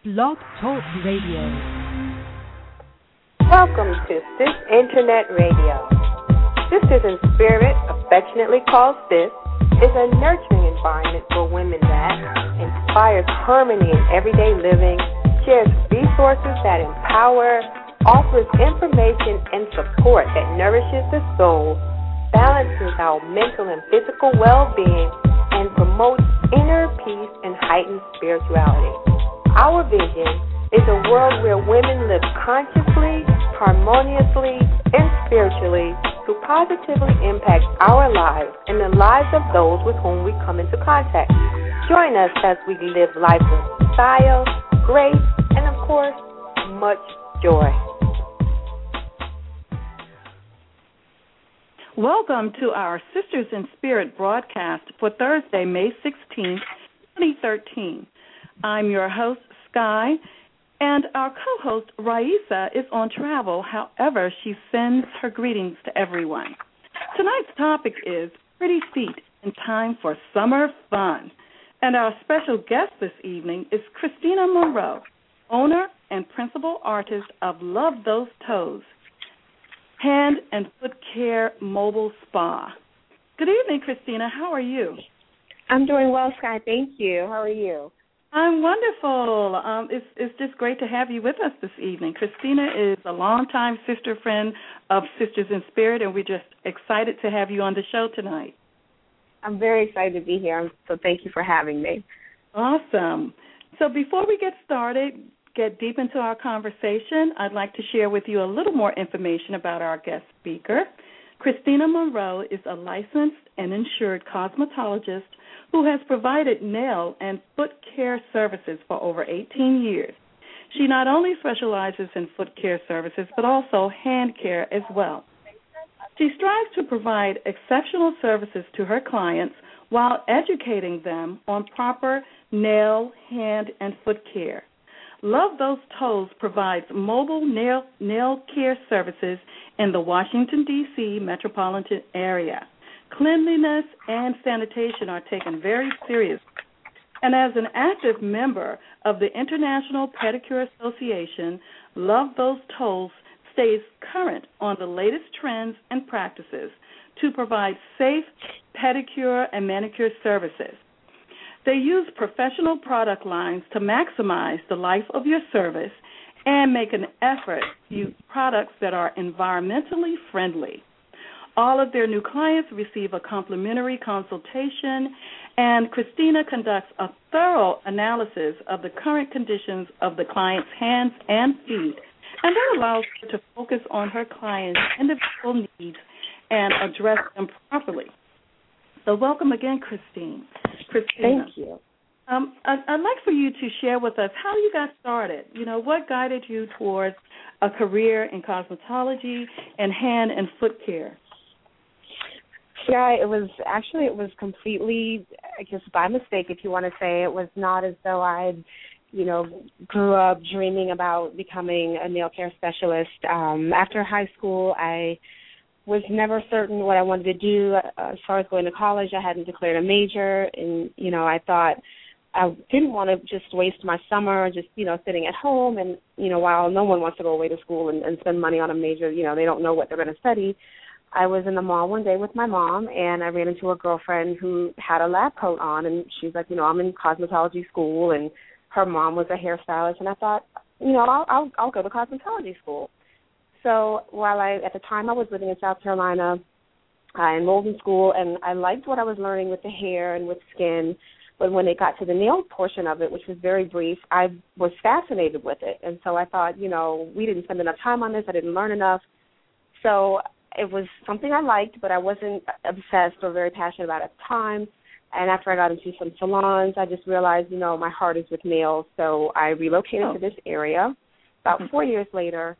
Blog Talk Radio. Welcome to Sis Internet Radio. Sisters in Spirit, affectionately called Sis, is a nurturing environment for women that inspires harmony in everyday living, shares resources that empower, offers information and support that nourishes the soul, balances our mental and physical well being, and promotes inner peace and heightened spirituality. Our vision is a world where women live consciously, harmoniously, and spiritually to positively impact our lives and the lives of those with whom we come into contact. Join us as we live life with style, grace, and of course, much joy. Welcome to our Sisters in Spirit broadcast for Thursday, May 16, 2013. I'm your host, Sky, and our co host, Raisa, is on travel. However, she sends her greetings to everyone. Tonight's topic is Pretty Feet in Time for Summer Fun. And our special guest this evening is Christina Monroe, owner and principal artist of Love Those Toes, Hand and Foot Care Mobile Spa. Good evening, Christina. How are you? I'm doing well, Sky. Thank you. How are you? I'm wonderful. Um, it's it's just great to have you with us this evening. Christina is a longtime sister friend of Sisters in Spirit, and we're just excited to have you on the show tonight. I'm very excited to be here, so thank you for having me. Awesome. So before we get started, get deep into our conversation, I'd like to share with you a little more information about our guest speaker. Christina Monroe is a licensed and insured cosmetologist who has provided nail and foot care services for over 18 years. She not only specializes in foot care services, but also hand care as well. She strives to provide exceptional services to her clients while educating them on proper nail, hand, and foot care. Love Those Toes provides mobile nail, nail care services in the Washington, D.C. metropolitan area cleanliness and sanitation are taken very seriously. And as an active member of the International Pedicure Association, Love Those Toes stays current on the latest trends and practices to provide safe pedicure and manicure services. They use professional product lines to maximize the life of your service and make an effort to use products that are environmentally friendly. All of their new clients receive a complimentary consultation, and Christina conducts a thorough analysis of the current conditions of the client's hands and feet, and that allows her to focus on her client's individual needs and address them properly. So, welcome again, Christine. Christina. Thank you. Um, I'd, like for you to share with us how you got started. You know, what guided you towards a career in cosmetology and hand and foot care? Yeah, it was actually it was completely I guess by mistake if you want to say it was not as though I you know grew up dreaming about becoming a nail care specialist. Um after high school I was never certain what I wanted to do uh, as far as going to college. I hadn't declared a major and you know I thought I didn't want to just waste my summer just you know sitting at home and you know while no one wants to go away to school and, and spend money on a major you know they don't know what they're going to study I was in the mall one day with my mom, and I ran into a girlfriend who had a lab coat on, and she's like, you know, I'm in cosmetology school, and her mom was a hairstylist, and I thought, you know, I'll I'll, I'll go to cosmetology school. So while I at the time I was living in South Carolina, I enrolled in school, and I liked what I was learning with the hair and with skin. But when it got to the nail portion of it, which was very brief, I was fascinated with it, and so I thought, you know, we didn't spend enough time on this. I didn't learn enough. So it was something I liked, but I wasn't obsessed or very passionate about at the time. And after I got into some salons, I just realized, you know, my heart is with nails. So I relocated oh. to this area about mm-hmm. four years later,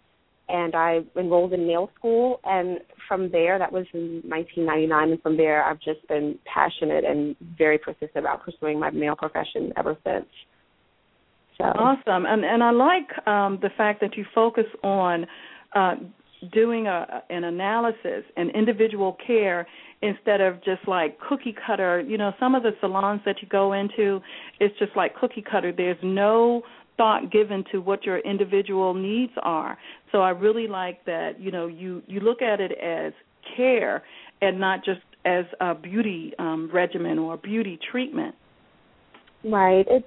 and I enrolled in nail school. And from there, that was in 1999, and from there, I've just been passionate and very persistent about pursuing my nail profession ever since. So. Awesome, and and I like um, the fact that you focus on uh, doing a, an analysis and individual care instead of just like cookie cutter. You know, some of the salons that you go into, it's just like cookie cutter. There's no thought given to what your individual needs are. So I really like that. You know, you you look at it as care and not just as a beauty um, regimen or beauty treatment. Right. It's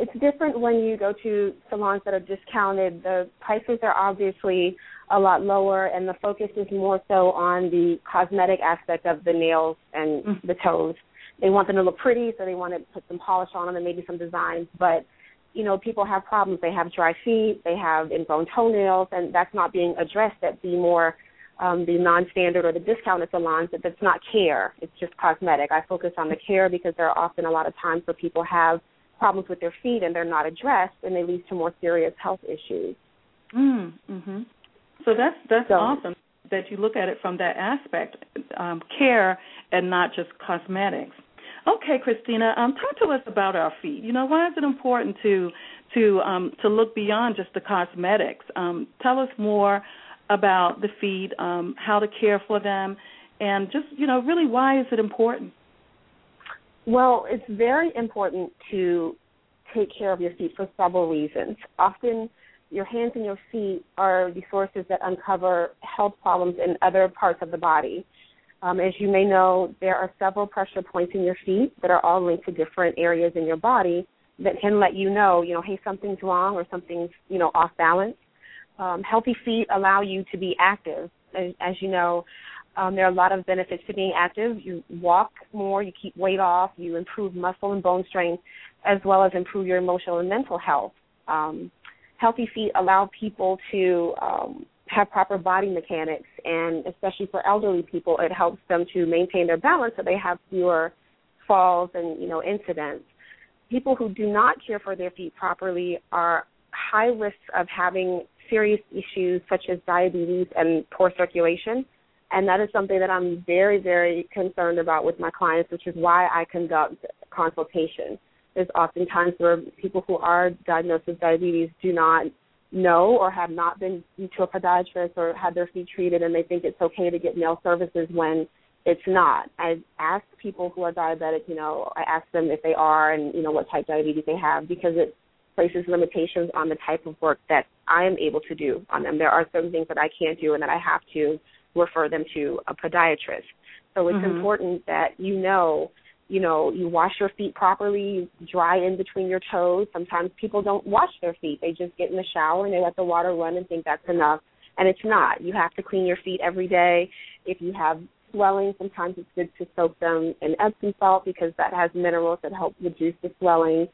it's different when you go to salons that are discounted. The prices are obviously a lot lower, and the focus is more so on the cosmetic aspect of the nails and mm-hmm. the toes. They want them to look pretty, so they want to put some polish on them and maybe some designs. But you know, people have problems. They have dry feet, they have ingrown toenails, and that's not being addressed at the more um, the non-standard or the discounted salons. That that's not care. It's just cosmetic. I focus on the care because there are often a lot of times where people have problems with their feet and they're not addressed, and they lead to more serious health issues. Mm, mhm. So that's that's so, awesome that you look at it from that aspect, um, care and not just cosmetics. Okay, Christina, um, talk to us about our feet. You know, why is it important to to um, to look beyond just the cosmetics? Um, tell us more about the feet, um, how to care for them, and just you know, really, why is it important? Well, it's very important to take care of your feet for several reasons. Often your hands and your feet are the sources that uncover health problems in other parts of the body. Um, as you may know, there are several pressure points in your feet that are all linked to different areas in your body that can let you know, you know, hey, something's wrong or something's, you know, off balance. Um, healthy feet allow you to be active. As, as you know, um, there are a lot of benefits to being active. You walk more, you keep weight off, you improve muscle and bone strength, as well as improve your emotional and mental health. Um, healthy feet allow people to um, have proper body mechanics, and especially for elderly people, it helps them to maintain their balance so they have fewer falls and you know incidents. People who do not care for their feet properly are high risk of having serious issues such as diabetes and poor circulation. And that is something that I'm very, very concerned about with my clients, which is why I conduct consultation. There's often times where people who are diagnosed with diabetes do not know or have not been to a podiatrist or had their feet treated and they think it's okay to get nail services when it's not. I ask people who are diabetic, you know, I ask them if they are and, you know, what type of diabetes they have because it places limitations on the type of work that I am able to do on them. There are certain things that I can't do and that I have to refer them to a podiatrist. So it's mm-hmm. important that you know you know, you wash your feet properly, you dry in between your toes. Sometimes people don't wash their feet. They just get in the shower and they let the water run and think that's enough. And it's not. You have to clean your feet every day. If you have swelling, sometimes it's good to soak them in Epsom salt because that has minerals that help reduce the swelling.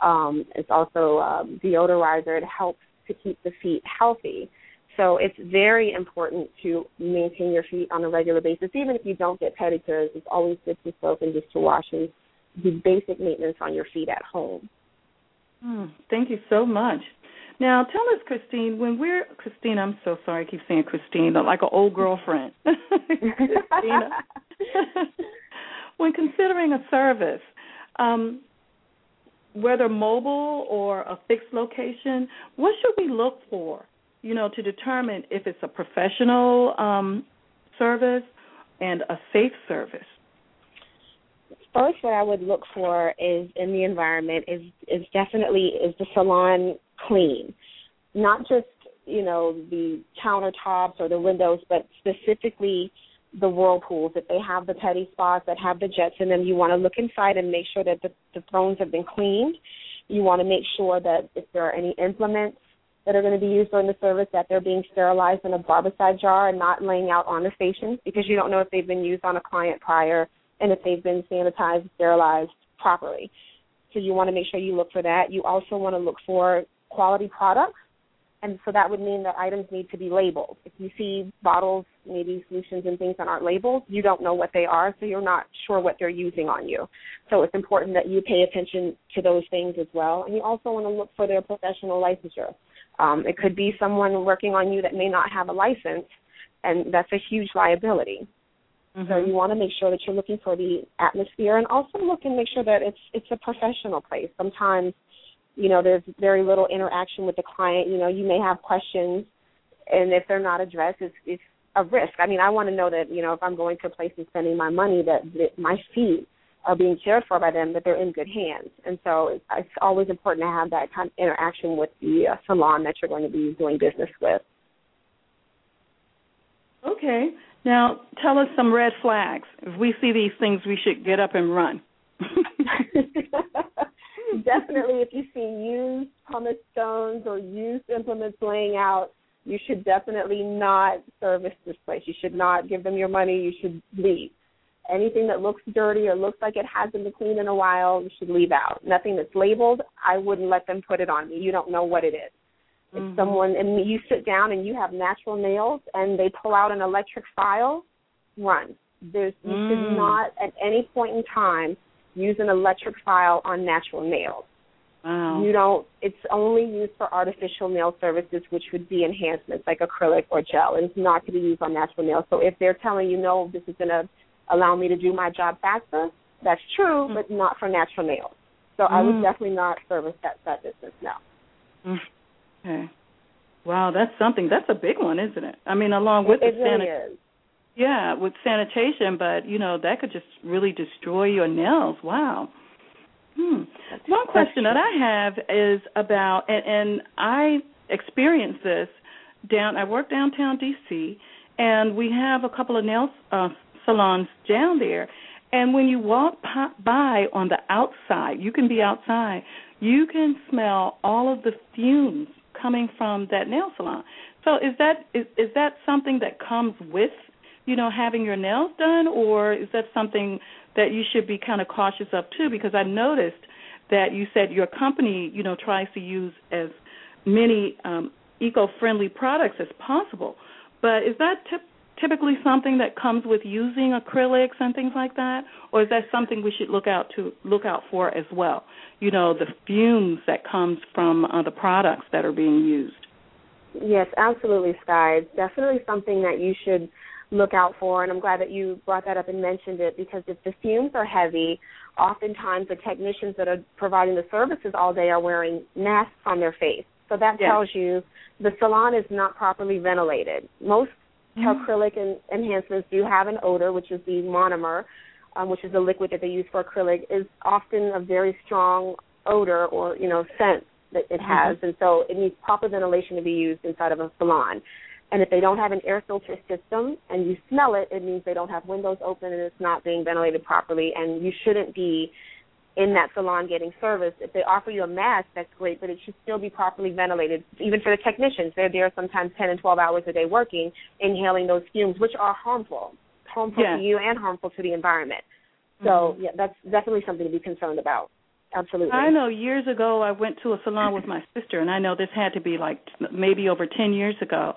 Um, it's also um, deodorizer. It helps to keep the feet healthy. So it's very important to maintain your feet on a regular basis. Even if you don't get pedicures, it's always good to soak and just to wash and do basic maintenance on your feet at home. Mm, thank you so much. Now, tell us, Christine, when we're Christine, I'm so sorry, I keep saying Christine, like an old girlfriend. Christina. when considering a service, um, whether mobile or a fixed location, what should we look for? You know, to determine if it's a professional um, service and a safe service? First, what I would look for is in the environment is is definitely is the salon clean, not just you know the countertops or the windows, but specifically the whirlpools. If they have the pedi spas that have the jets in them, you want to look inside and make sure that the, the thrones have been cleaned. You want to make sure that if there are any implements that are going to be used during the service that they're being sterilized in a barbicide jar and not laying out on the station because you don't know if they've been used on a client prior and if they've been sanitized, sterilized properly. So you want to make sure you look for that. You also want to look for quality products. And so that would mean that items need to be labeled. If you see bottles, maybe solutions and things that aren't labeled, you don't know what they are, so you're not sure what they're using on you. So it's important that you pay attention to those things as well. And you also want to look for their professional licensure. Um, it could be someone working on you that may not have a license, and that's a huge liability. Mm-hmm. So you want to make sure that you're looking for the atmosphere, and also look and make sure that it's it's a professional place. Sometimes, you know, there's very little interaction with the client. You know, you may have questions, and if they're not addressed, it's it's a risk. I mean, I want to know that you know if I'm going to a place and spending my money, that, that my feet are being cared for by them, that they're in good hands. And so it's, it's always important to have that kind of interaction with the uh, salon that you're going to be doing business with. Okay. Now, tell us some red flags. If we see these things, we should get up and run. definitely, if you see used pumice stones or used implements laying out, you should definitely not service this place. You should not give them your money. You should leave. Anything that looks dirty or looks like it hasn't been cleaned in a while, you should leave out. Nothing that's labeled, I wouldn't let them put it on me. You don't know what it is. Mm-hmm. If someone and you sit down and you have natural nails and they pull out an electric file, run. There's you mm. should not at any point in time use an electric file on natural nails. Wow. You don't. It's only used for artificial nail services, which would be enhancements like acrylic or gel. It's not to be used on natural nails. So if they're telling you no, this is going to allow me to do my job faster, that's true, mm. but not for natural nails. So mm. I would mm. definitely not service that that business now. Mm. Okay. Wow, that's something. That's a big one, isn't it? I mean, along with it, the really. Yeah, with sanitation, but you know that could just really destroy your nails. Wow. Hmm. One question that I have is about, and, and I experienced this down. I work downtown DC, and we have a couple of nail uh, salons down there. And when you walk by on the outside, you can be outside. You can smell all of the fumes coming from that nail salon. So is that is is that something that comes with you know, having your nails done, or is that something that you should be kind of cautious of too? Because I noticed that you said your company, you know, tries to use as many um, eco-friendly products as possible. But is that t- typically something that comes with using acrylics and things like that, or is that something we should look out to look out for as well? You know, the fumes that comes from uh, the products that are being used. Yes, absolutely, Sky. It's definitely something that you should look out for. And I'm glad that you brought that up and mentioned it because if the fumes are heavy, oftentimes the technicians that are providing the services all day are wearing masks on their face. So that yes. tells you the salon is not properly ventilated. Most mm-hmm. acrylic and enhancements do have an odor, which is the monomer, um, which is the liquid that they use for acrylic, is often a very strong odor or you know scent that it has, mm-hmm. and so it needs proper ventilation to be used inside of a salon. And if they don't have an air filter system and you smell it, it means they don't have windows open and it's not being ventilated properly. And you shouldn't be in that salon getting service. If they offer you a mask, that's great, but it should still be properly ventilated. Even for the technicians, they're there sometimes 10 and 12 hours a day working, inhaling those fumes, which are harmful, harmful yeah. to you and harmful to the environment. So, mm-hmm. yeah, that's definitely something to be concerned about. Absolutely. I know years ago I went to a salon with my sister, and I know this had to be like maybe over 10 years ago.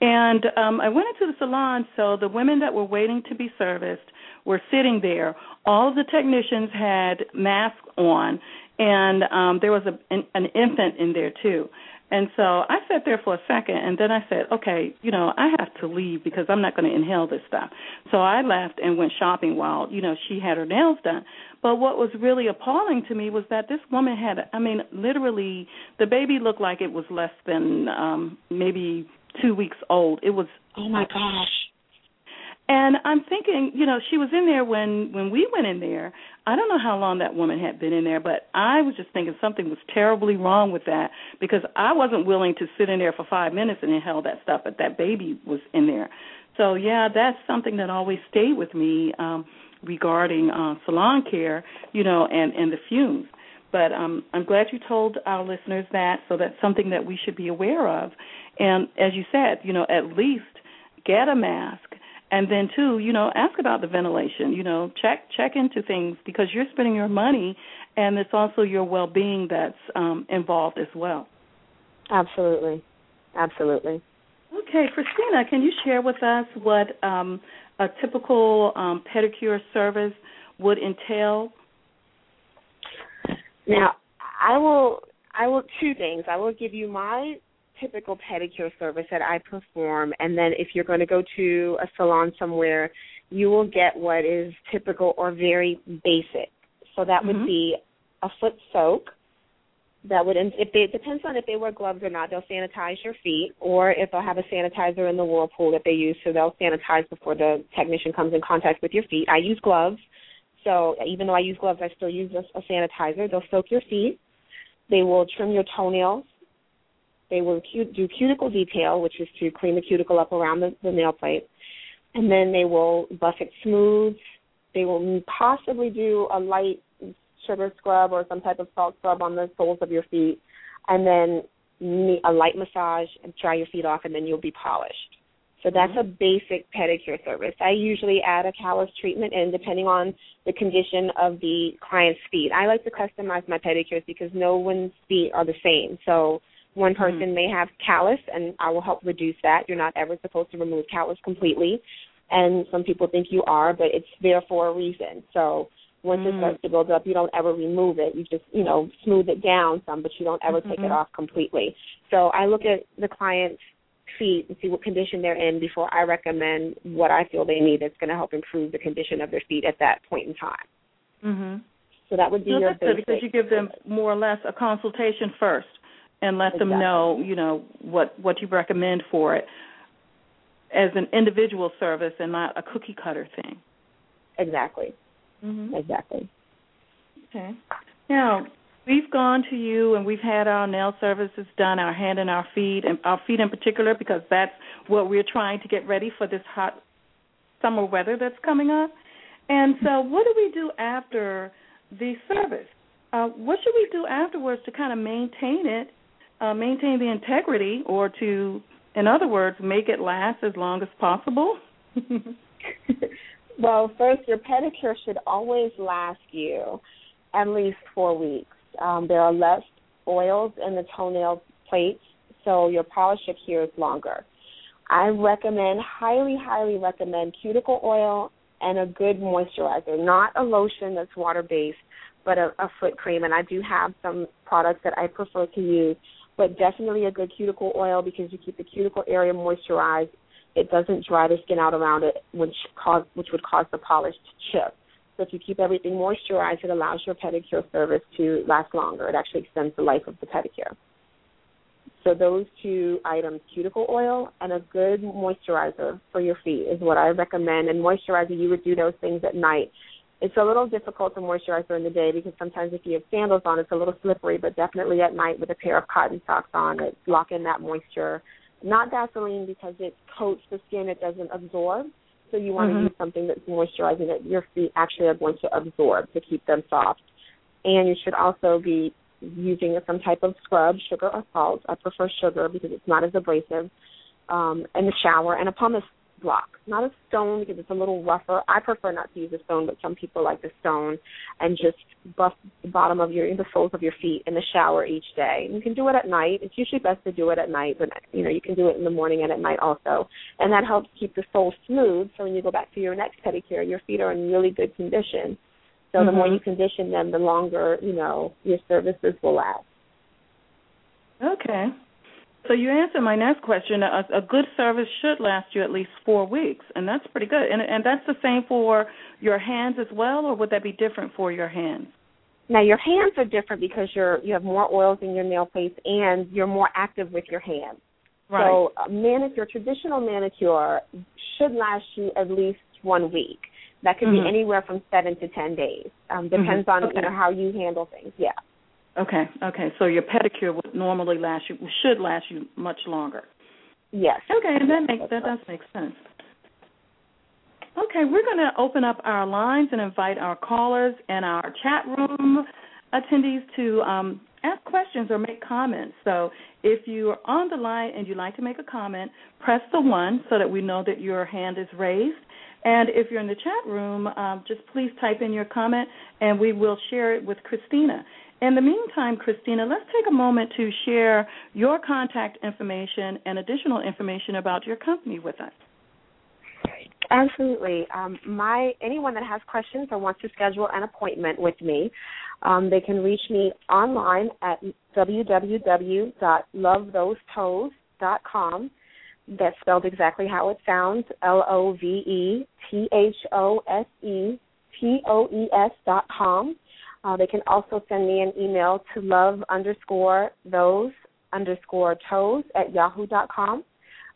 And um I went into the salon, so the women that were waiting to be serviced were sitting there. All of the technicians had masks on, and um there was a an, an infant in there too. And so I sat there for a second, and then I said, okay, you know, I have to leave because I'm not going to inhale this stuff. So I left and went shopping while, you know, she had her nails done. But what was really appalling to me was that this woman had, I mean, literally, the baby looked like it was less than um maybe two weeks old. It was, oh my gosh. And I'm thinking, you know, she was in there when when we went in there. I don't know how long that woman had been in there, but I was just thinking something was terribly wrong with that because I wasn't willing to sit in there for 5 minutes and inhale that stuff, but that baby was in there. So, yeah, that's something that always stayed with me um regarding uh salon care, you know, and and the fumes. But um I'm glad you told our listeners that so that's something that we should be aware of. And as you said, you know, at least get a mask and then too you know ask about the ventilation you know check check into things because you're spending your money and it's also your well being that's um involved as well. Absolutely. Absolutely. Okay christina can you share with us what um a typical um pedicure service would entail now i will i will two things i will give you my typical pedicure service that I perform, and then if you're going to go to a salon somewhere, you will get what is typical or very basic. So that mm-hmm. would be a foot soak. That would, if they, it depends on if they wear gloves or not. They'll sanitize your feet, or if they'll have a sanitizer in the whirlpool that they use, so they'll sanitize before the technician comes in contact with your feet. I use gloves, So even though I use gloves, I still use a, a sanitizer. They'll soak your feet. They will trim your toenails. They will cut- do cuticle detail, which is to clean the cuticle up around the, the nail plate. And then they will buff it smooth. They will possibly do a light sugar scrub or some type of salt scrub on the soles of your feet. And then a light massage and dry your feet off, and then you'll be polished. So that's mm-hmm. a basic pedicure service. I usually add a callus treatment in depending on the condition of the client's feet. I like to customize my pedicures because no one's feet are the same. So one mm-hmm. person mm-hmm. may have callus and I will help reduce that. You're not ever supposed to remove callus completely. And some people think you are, but it's there for a reason. So once mm-hmm. it starts to build up, you don't ever remove it. You just, you know, smooth it down some, but you don't ever take it mm-hmm. off completely. So I look at the client's feet and see what condition they're in before I recommend what I feel they need that's going to help improve the condition of their feet at that point in time. Mhm. So that would be no, your that's good because you give them more or less a consultation first and let exactly. them know, you know, what what you recommend for it as an individual service and not a cookie cutter thing. Exactly. Mm-hmm. Exactly. Okay. Now, we've gone to you and we've had our nail services done, our hand and our feet, and our feet in particular, because that's what we're trying to get ready for this hot summer weather that's coming up. And so, what do we do after the service? Uh, what should we do afterwards to kind of maintain it, uh, maintain the integrity, or to, in other words, make it last as long as possible? well, first, your pedicure should always last you at least four weeks. Um, there are less oils in the toenail plates, so your polish here is longer. I recommend, highly, highly recommend cuticle oil and a good moisturizer, not a lotion that's water based, but a, a foot cream. And I do have some products that I prefer to use, but definitely a good cuticle oil because you keep the cuticle area moisturized. It doesn't dry the skin out around it, which cause which would cause the polish to chip. So if you keep everything moisturized, it allows your pedicure service to last longer. It actually extends the life of the pedicure. So those two items, cuticle oil and a good moisturizer for your feet is what I recommend. And moisturizer, you would do those things at night. It's a little difficult to moisturize during the day because sometimes if you have sandals on, it's a little slippery. But definitely at night with a pair of cotton socks on, it lock in that moisture. Not Vaseline because it coats the skin; it doesn't absorb. So you want mm-hmm. to use something that's moisturizing that your feet actually are going to absorb to keep them soft. And you should also be using some type of scrub, sugar or salt. I prefer sugar because it's not as abrasive. Um, in the shower and a pumice block, not a stone because it's a little rougher. I prefer not to use a stone, but some people like the stone, and just buff the bottom of your the soles of your feet in the shower each day. You can do it at night. It's usually best to do it at night, but you know you can do it in the morning and at night also, and that helps keep the sole smooth. So when you go back to your next pedicure, your feet are in really good condition. So mm-hmm. the more mm-hmm. you condition them, the longer you know your services will last. Okay. So you answered my next question. A, a, good service should last you at least four weeks, and that's pretty good. And, and that's the same for your hands as well, or would that be different for your hands? Now your hands are different because you're you have more oils in your nail plates and you're more active with your hands. Right. So a manicure, traditional manicure should last you at least one week. That could mm-hmm. be anywhere from seven to ten days. Um, depends mm-hmm. on okay. you know how you handle things. Yeah. Okay, okay. So your pedicure would normally last you should last you much longer. Yes. Okay, and that makes that does make sense. Okay, we're going to open up our lines and invite our callers and our chat room attendees to um, ask questions or make comments. So if you are on the line and you'd like to make a comment, press the one so that we know that your hand is raised. And if you're in the chat room, um, just please type in your comment and we will share it with Christina. In the meantime, Christina, let's take a moment to share your contact information and additional information about your company with us. Absolutely. Um, my anyone that has questions or wants to schedule an appointment with me, um, they can reach me online at www.lovethosetoes.com. That's spelled exactly how it sounds: L O V E T H O S E T O E S dot com. Uh, they can also send me an email to love underscore those underscore toes at yahoo dot com.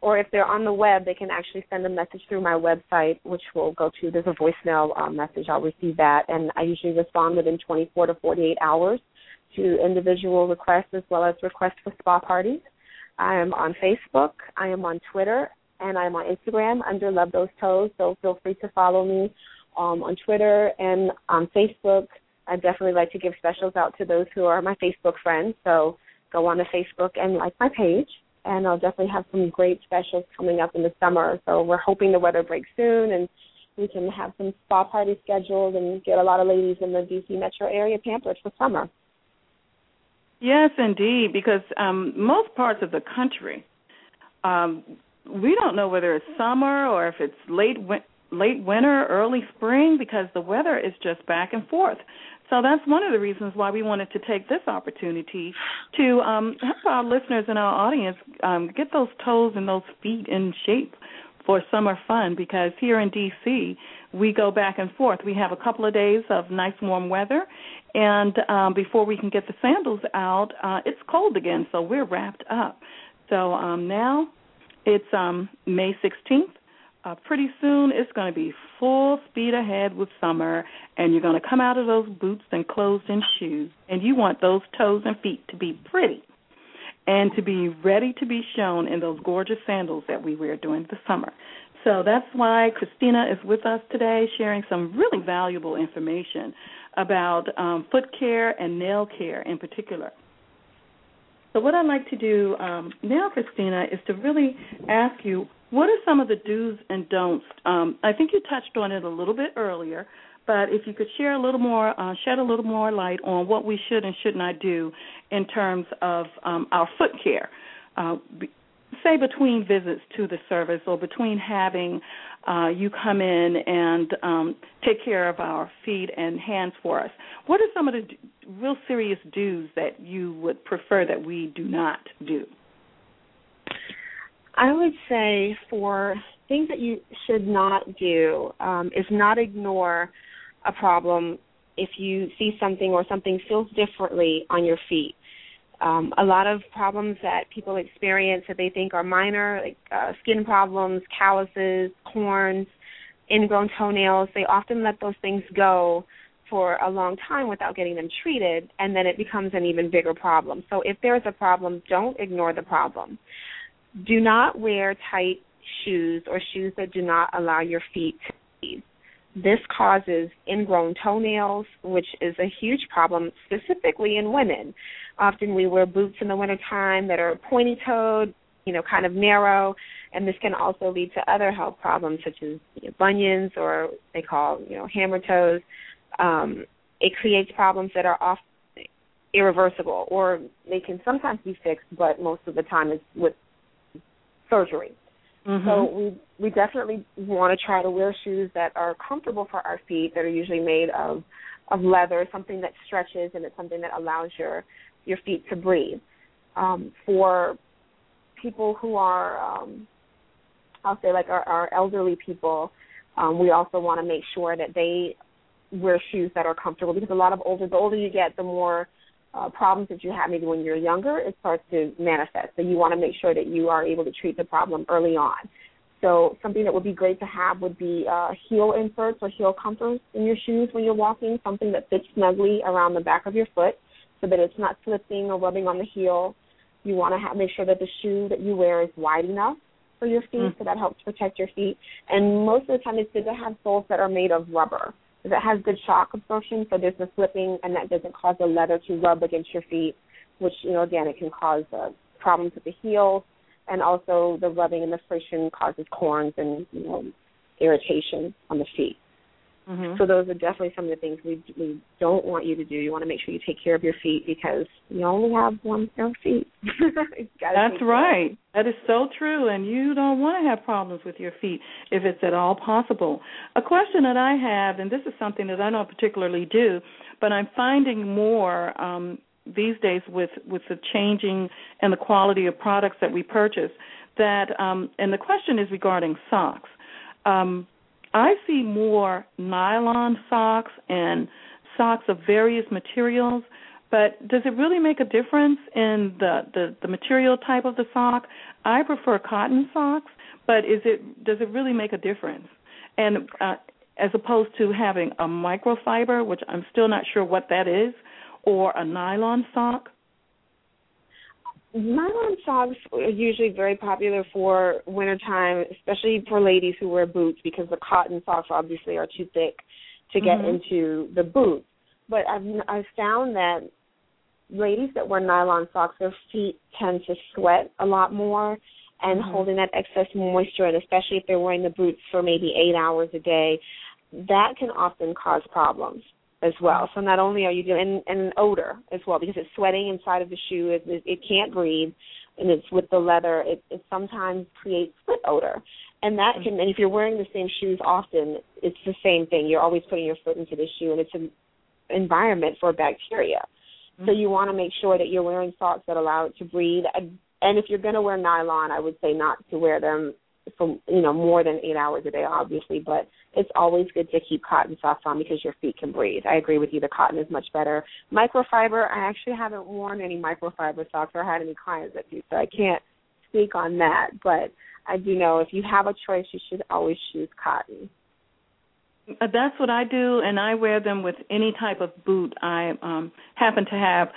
or if they're on the web, they can actually send a message through my website, which will go to there's a voicemail um, message. I'll receive that, and I usually respond within 24 to 48 hours to individual requests as well as requests for spa parties. I am on Facebook, I am on Twitter, and I'm on Instagram under Love Those Toes. So feel free to follow me um, on Twitter and on Facebook. I definitely like to give specials out to those who are my Facebook friends. So go on to Facebook and like my page and I'll definitely have some great specials coming up in the summer. So we're hoping the weather breaks soon and we can have some spa parties scheduled and get a lot of ladies in the DC metro area pampered for summer. Yes, indeed, because um, most parts of the country, um, we don't know whether it's summer or if it's late late winter, early spring, because the weather is just back and forth. So that's one of the reasons why we wanted to take this opportunity to um, help our listeners and our audience um, get those toes and those feet in shape for summer fun because here in DC we go back and forth. We have a couple of days of nice warm weather, and um, before we can get the sandals out, uh, it's cold again. So we're wrapped up. So um, now it's um, May 16th uh, pretty soon it's going to be full speed ahead with summer, and you're going to come out of those boots and clothes and shoes, and you want those toes and feet to be pretty and to be ready to be shown in those gorgeous sandals that we wear during the summer. So that's why Christina is with us today, sharing some really valuable information about um, foot care and nail care in particular. So, what I'd like to do um, now, Christina, is to really ask you what are some of the do's and don'ts? Um, I think you touched on it a little bit earlier, but if you could share a little more, uh, shed a little more light on what we should and should not do in terms of um, our foot care, uh, say between visits to the service or between having uh, you come in and um, take care of our feet and hands for us. What are some of the real serious do's that you would prefer that we do not do? I would say for things that you should not do um, is not ignore a problem if you see something or something feels differently on your feet. Um, a lot of problems that people experience that they think are minor, like uh, skin problems, calluses, corns, ingrown toenails, they often let those things go for a long time without getting them treated, and then it becomes an even bigger problem. So if there's a problem, don't ignore the problem. Do not wear tight shoes or shoes that do not allow your feet to breathe. This causes ingrown toenails, which is a huge problem, specifically in women. Often we wear boots in the wintertime that are pointy toed, you know, kind of narrow, and this can also lead to other health problems such as you know, bunions or they call, you know, hammer toes. Um, it creates problems that are often irreversible or they can sometimes be fixed, but most of the time it's with surgery. Mm-hmm. So we we definitely want to try to wear shoes that are comfortable for our feet, that are usually made of of leather, something that stretches and it's something that allows your your feet to breathe. Um, for people who are, um, I'll say like our, our elderly people, um, we also want to make sure that they wear shoes that are comfortable because a lot of older the older you get, the more uh, problems that you have maybe when you're younger, it starts to manifest. So you want to make sure that you are able to treat the problem early on. So something that would be great to have would be uh, heel inserts or heel comforts in your shoes when you're walking, something that fits snugly around the back of your foot so that it's not slipping or rubbing on the heel. You want to have, make sure that the shoe that you wear is wide enough for your feet, mm. so that helps protect your feet. And most of the time, it's good to have soles that are made of rubber because it has good shock absorption, so there's no slipping, and that doesn't cause the leather to rub against your feet, which you know again it can cause uh, problems with the heels, and also the rubbing and the friction causes corns and you know irritation on the feet. Mm-hmm. So those are definitely some of the things we we don't want you to do. You want to make sure you take care of your feet because you only have one pair of feet. That's right. That is so true, and you don't want to have problems with your feet if it's at all possible. A question that I have, and this is something that I don't particularly do, but I'm finding more um, these days with with the changing and the quality of products that we purchase. That um, and the question is regarding socks. Um, I see more nylon socks and socks of various materials But does it really make a difference in the, the the material type of the sock? I prefer cotton socks, but is it does it really make a difference? And uh, as opposed to having a microfiber, which I'm still not sure what that is, or a nylon sock? Nylon socks are usually very popular for wintertime, especially for ladies who wear boots because the cotton socks obviously are too thick to get mm-hmm. into the boots. But I've I've found that ladies that wear nylon socks, their feet tend to sweat a lot more and mm-hmm. holding that excess moisture, and especially if they're wearing the boots for maybe eight hours a day, that can often cause problems as well. So not only are you doing and, and odor as well because it's sweating inside of the shoe, it, it, it can't breathe, and it's with the leather. It, it sometimes creates foot odor, and that can. And if you're wearing the same shoes often, it's the same thing. You're always putting your foot into the shoe, and it's an environment for bacteria. Mm-hmm. So you want to make sure that you're wearing socks that allow it to breathe. And if you're going to wear nylon, I would say not to wear them for you know more than eight hours a day, obviously. But it's always good to keep cotton socks on because your feet can breathe. I agree with you. The cotton is much better. Microfiber. I actually haven't worn any microfiber socks or had any clients that do, so I can't speak on that. But I do know if you have a choice, you should always choose cotton. Uh, that's what I do, and I wear them with any type of boot I um happen to have,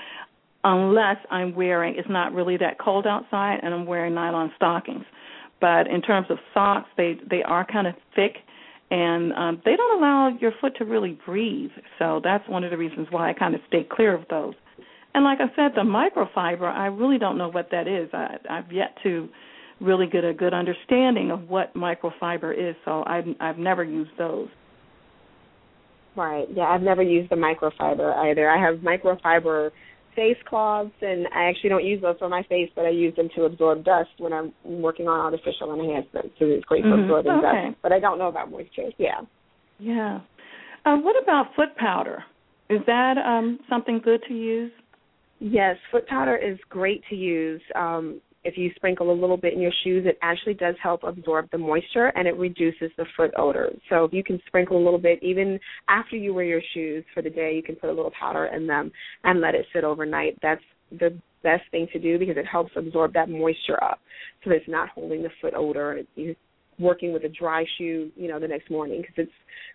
unless I'm wearing. It's not really that cold outside, and I'm wearing nylon stockings. But in terms of socks, they they are kind of thick, and um, they don't allow your foot to really breathe. So that's one of the reasons why I kind of stay clear of those. And like I said, the microfiber, I really don't know what that is. I, I've yet to really get a good understanding of what microfiber is, so I've, I've never used those. Right. Yeah, I've never used the microfiber either. I have microfiber face cloths, and I actually don't use those for my face, but I use them to absorb dust when I'm working on artificial enhancements. So it's great for mm-hmm. absorbing okay. dust. But I don't know about moisture. Yeah. Yeah. Uh, what about foot powder? Is that um, something good to use? Yes, foot powder is great to use. Um, if you sprinkle a little bit in your shoes, it actually does help absorb the moisture and it reduces the foot odor. So if you can sprinkle a little bit, even after you wear your shoes for the day, you can put a little powder in them and let it sit overnight. That's the best thing to do because it helps absorb that moisture up so that it's not holding the foot odor. You working with a dry shoe, you know, the next morning because it's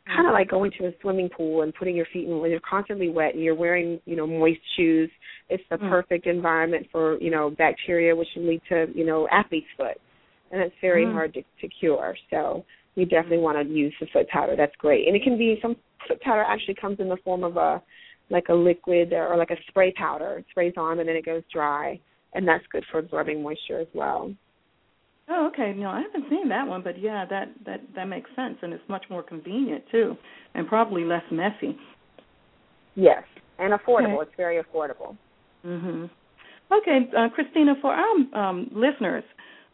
kind of like going to a swimming pool and putting your feet in when you're constantly wet and you're wearing, you know, moist shoes. It's the mm. perfect environment for, you know, bacteria which can lead to, you know, athlete's foot. And it's very mm. hard to, to cure. So you definitely want to use the foot powder. That's great. And it can be some foot powder actually comes in the form of a like a liquid or like a spray powder. It sprays on and then it goes dry. And that's good for absorbing moisture as well. Oh, okay. No, I haven't seen that one, but yeah, that that that makes sense, and it's much more convenient too, and probably less messy. Yes, and affordable. Okay. It's very affordable. Mhm. Okay, uh, Christina, for our um, listeners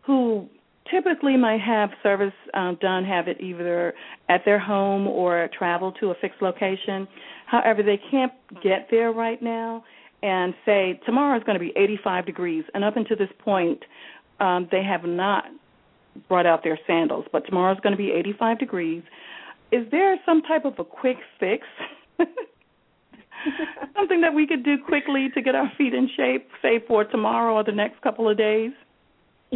who typically might have service uh, done, have it either at their home or travel to a fixed location. However, they can't get there right now, and say tomorrow is going to be 85 degrees, and up until this point, um, they have not brought out their sandals, but tomorrow's going to be 85 degrees. Is there some type of a quick fix? Something that we could do quickly to get our feet in shape, say for tomorrow or the next couple of days?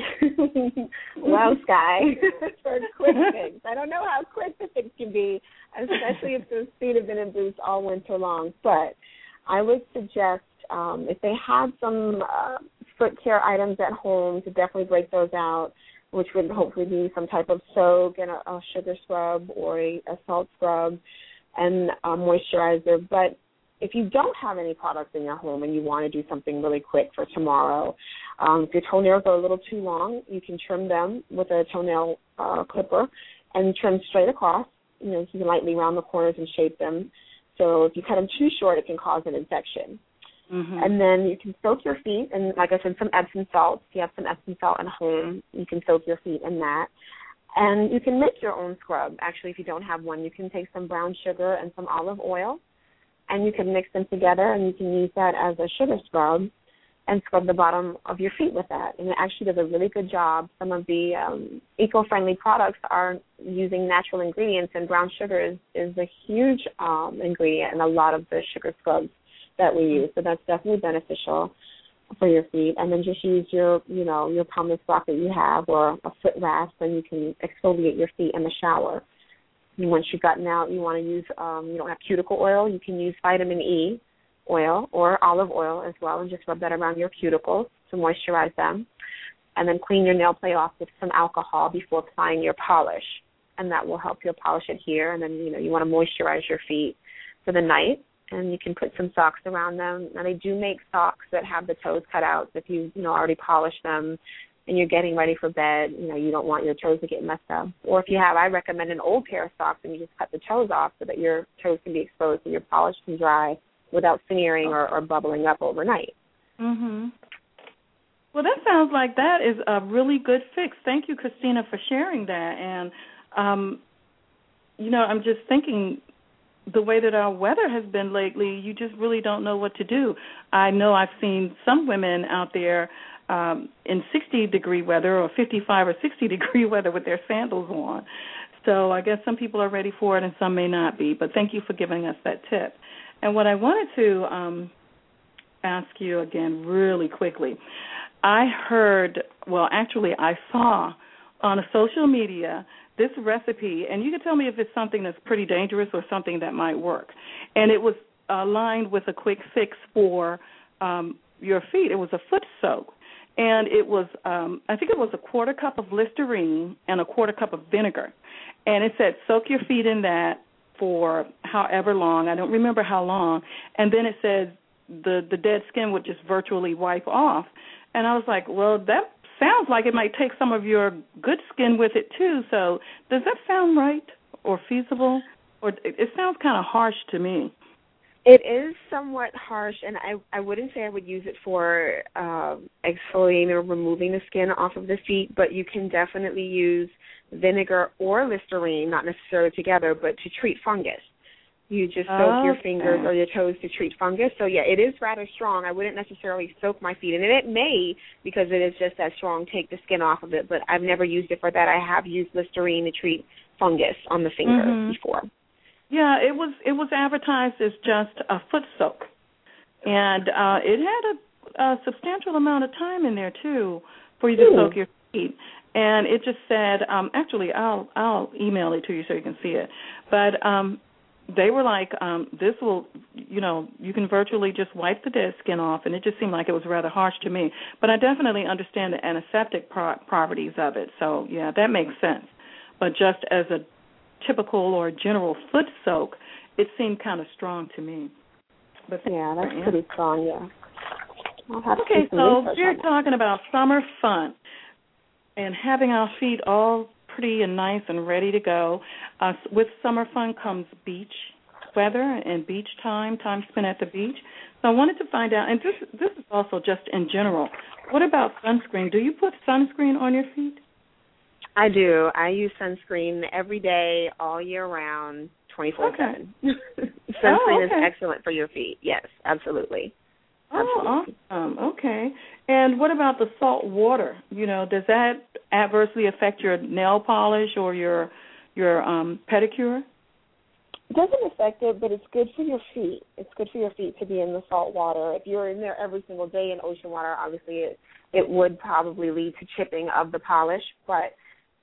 well, Sky, for quick fix. I don't know how quick the fix can be, especially if the feet have been in boots all winter long. But I would suggest um, if they had some uh, foot care items at home to definitely break those out, which would hopefully be some type of soak and a, a sugar scrub or a, a salt scrub and a moisturizer. But if you don't have any products in your home and you want to do something really quick for tomorrow, um, if your toenails are a little too long, you can trim them with a toenail uh, clipper and trim straight across. You know, you can lightly round the corners and shape them. So if you cut them too short, it can cause an infection. Mm-hmm. And then you can soak your feet, and like I said, some Epsom salts. If you have some Epsom salt at home, you can soak your feet in that. And you can make your own scrub. Actually, if you don't have one, you can take some brown sugar and some olive oil, and you can mix them together, and you can use that as a sugar scrub, and scrub the bottom of your feet with that. And it actually does a really good job. Some of the um, eco-friendly products are using natural ingredients, and brown sugar is is a huge um, ingredient in a lot of the sugar scrubs that we use. So that's definitely beneficial for your feet. And then just use your, you know, your pumice rock that you have or a foot rasp, and you can exfoliate your feet in the shower. And once you've gotten out, you want to use, um, you don't have cuticle oil, you can use vitamin E oil or olive oil as well, and just rub that around your cuticles to moisturize them. And then clean your nail plate off with some alcohol before applying your polish, and that will help your polish adhere. And then you know you want to moisturize your feet for the night, and you can put some socks around them. Now they do make socks that have the toes cut out. So if you you know already polished them and you're getting ready for bed, you know, you don't want your toes to get messed up. Or if you have, I recommend an old pair of socks and you just cut the toes off so that your toes can be exposed and your polish can dry without smearing or, or bubbling up overnight. Mhm. Well, that sounds like that is a really good fix. Thank you, Christina, for sharing that. And um, you know, I'm just thinking the way that our weather has been lately, you just really don't know what to do. I know I've seen some women out there um in 60 degree weather or 55 or 60 degree weather with their sandals on. So I guess some people are ready for it and some may not be. But thank you for giving us that tip. And what I wanted to um, ask you again, really quickly, I heard, well, actually, I saw on a social media this recipe, and you can tell me if it's something that's pretty dangerous or something that might work. And it was aligned with a quick fix for um, your feet. It was a foot soak, and it was, um, I think it was a quarter cup of Listerine and a quarter cup of vinegar, and it said soak your feet in that for however long. I don't remember how long. And then it said the the dead skin would just virtually wipe off. And I was like, well, that sounds like it might take some of your good skin with it too. So does that sound right or feasible? Or it, sounds kind of harsh to me. It is somewhat harsh, and I I wouldn't say I would use it for um, exfoliating or removing the skin off of the feet, but you can definitely use vinegar or Listerine, not necessarily together, but to treat fungus. You just soak okay. your fingers or your toes to treat fungus. So yeah, it is rather strong. I wouldn't necessarily soak my feet in it. It may, because it is just that strong, take the skin off of it. But I've never used it for that. I have used Listerine to treat fungus on the finger Mhm. before. Yeah, it was it was advertised as just a foot soak, and uh, it had a, a substantial amount of time in there too for you to Hmm. soak your feet. And it just said, um, actually, I'll I'll email it to you so you can see it. But um, they were like, um, this will, you know, you can virtually just wipe the dead skin off, and it just seemed like it was rather harsh to me. But I definitely understand the antiseptic pro- properties of it, so yeah, that makes sense. But just as a typical or general foot soak, it seemed kind of strong to me. But Yeah, that's Yeah. pretty strong. Yeah. Okay, so we're talking about summer fun and having our feet all pretty and nice and ready to go. Uh, with summer fun comes beach weather and beach time, time spent at the beach. So I wanted to find out, and this this is also just in general. What about sunscreen? Do you put sunscreen on your feet? I do. I use sunscreen every day, all year round, twenty four seven. Sunscreen is okay. excellent for your feet. Yes, absolutely. Oh, Absolutely. awesome. Okay. And what about the salt water? You know, does that adversely affect your nail polish or your your um pedicure? It doesn't affect it, but it's good for your feet. It's good for your feet to be in the salt water. If you're in there every single day in ocean water, obviously it it would probably lead to chipping of the polish, but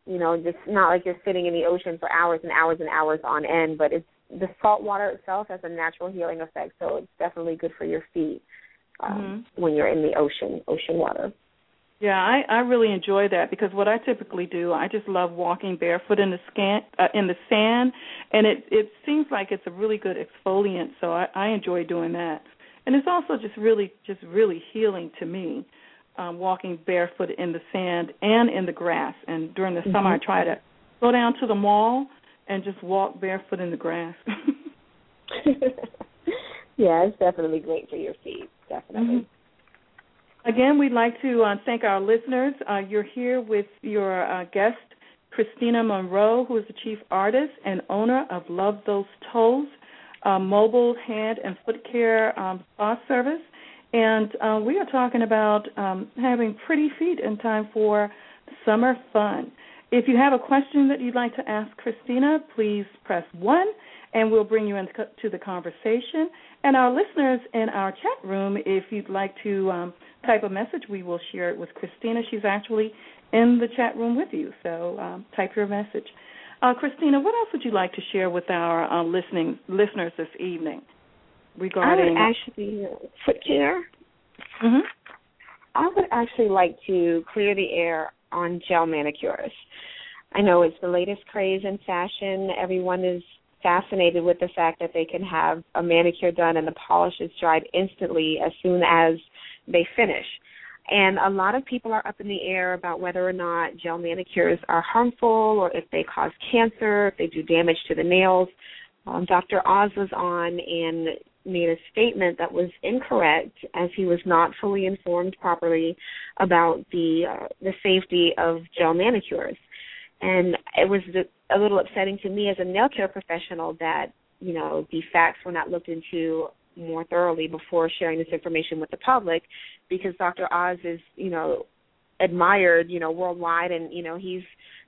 you know, it's not like you're sitting in the ocean for hours and hours and hours on end, but it's the salt water itself has a natural healing effect, so it's definitely good for your feet um, when you're in the ocean, ocean water. Yeah, I I really enjoy that because what I typically do, I just love walking barefoot in the scan uh, in the sand, and it it seems like it's a really good exfoliant. So I I enjoy doing that, and it's also just really just really healing to me, um, walking barefoot in the sand and in the grass. And during the summer, I try to go down to the mall and just walk barefoot in the grass. yeah, it's definitely great for your feet. Definitely. Again, we'd like to uh, thank our listeners. Uh, you're here with your uh, guest, Christina Monroe, who is the chief artist and owner of Love Those Toes, a mobile hand and foot care um, spa service. And uh, we are talking about um, having pretty feet in time for summer fun. If you have a question that you'd like to ask Christina, please press 1. And we'll bring you into the conversation. And our listeners in our chat room, if you'd like to um, type a message, we will share it with Christina. She's actually in the chat room with you, so um, type your message. Uh, Christina, what else would you like to share with our uh, listening listeners this evening regarding? I would actually foot care. Mm-hmm. I would actually like to clear the air on gel manicures. I know it's the latest craze in fashion. Everyone is fascinated with the fact that they can have a manicure done and the polish is dried instantly as soon as they finish. And a lot of people are up in the air about whether or not gel manicures are harmful or if they cause cancer, if they do damage to the nails. Um, Dr. Oz was on and made a statement that was incorrect as he was not fully informed properly about the uh, the safety of gel manicures. And it was a little upsetting to me as a nail care professional that you know the facts were not looked into more thoroughly before sharing this information with the public because Dr. Oz is, you know, admired, you know, worldwide and, you know, he's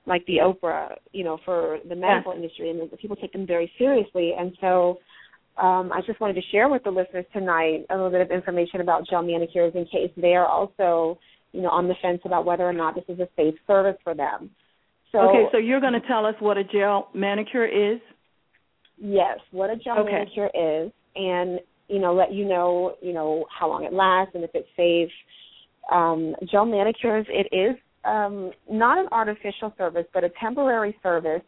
like the Oprah, you know, for the medical industry and people take him very seriously. And so um, I just wanted to share with the listeners tonight a little bit of information about gel manicures in case they are also, you know, on the fence about whether or not this is a safe service for them. So, okay, so you're going to tell us what a gel manicure is? Yes, what a gel okay. manicure is, and you know, let you know, you know, how long it lasts and if it's safe. Um, gel manicures, it is um, not an artificial service, but a temporary service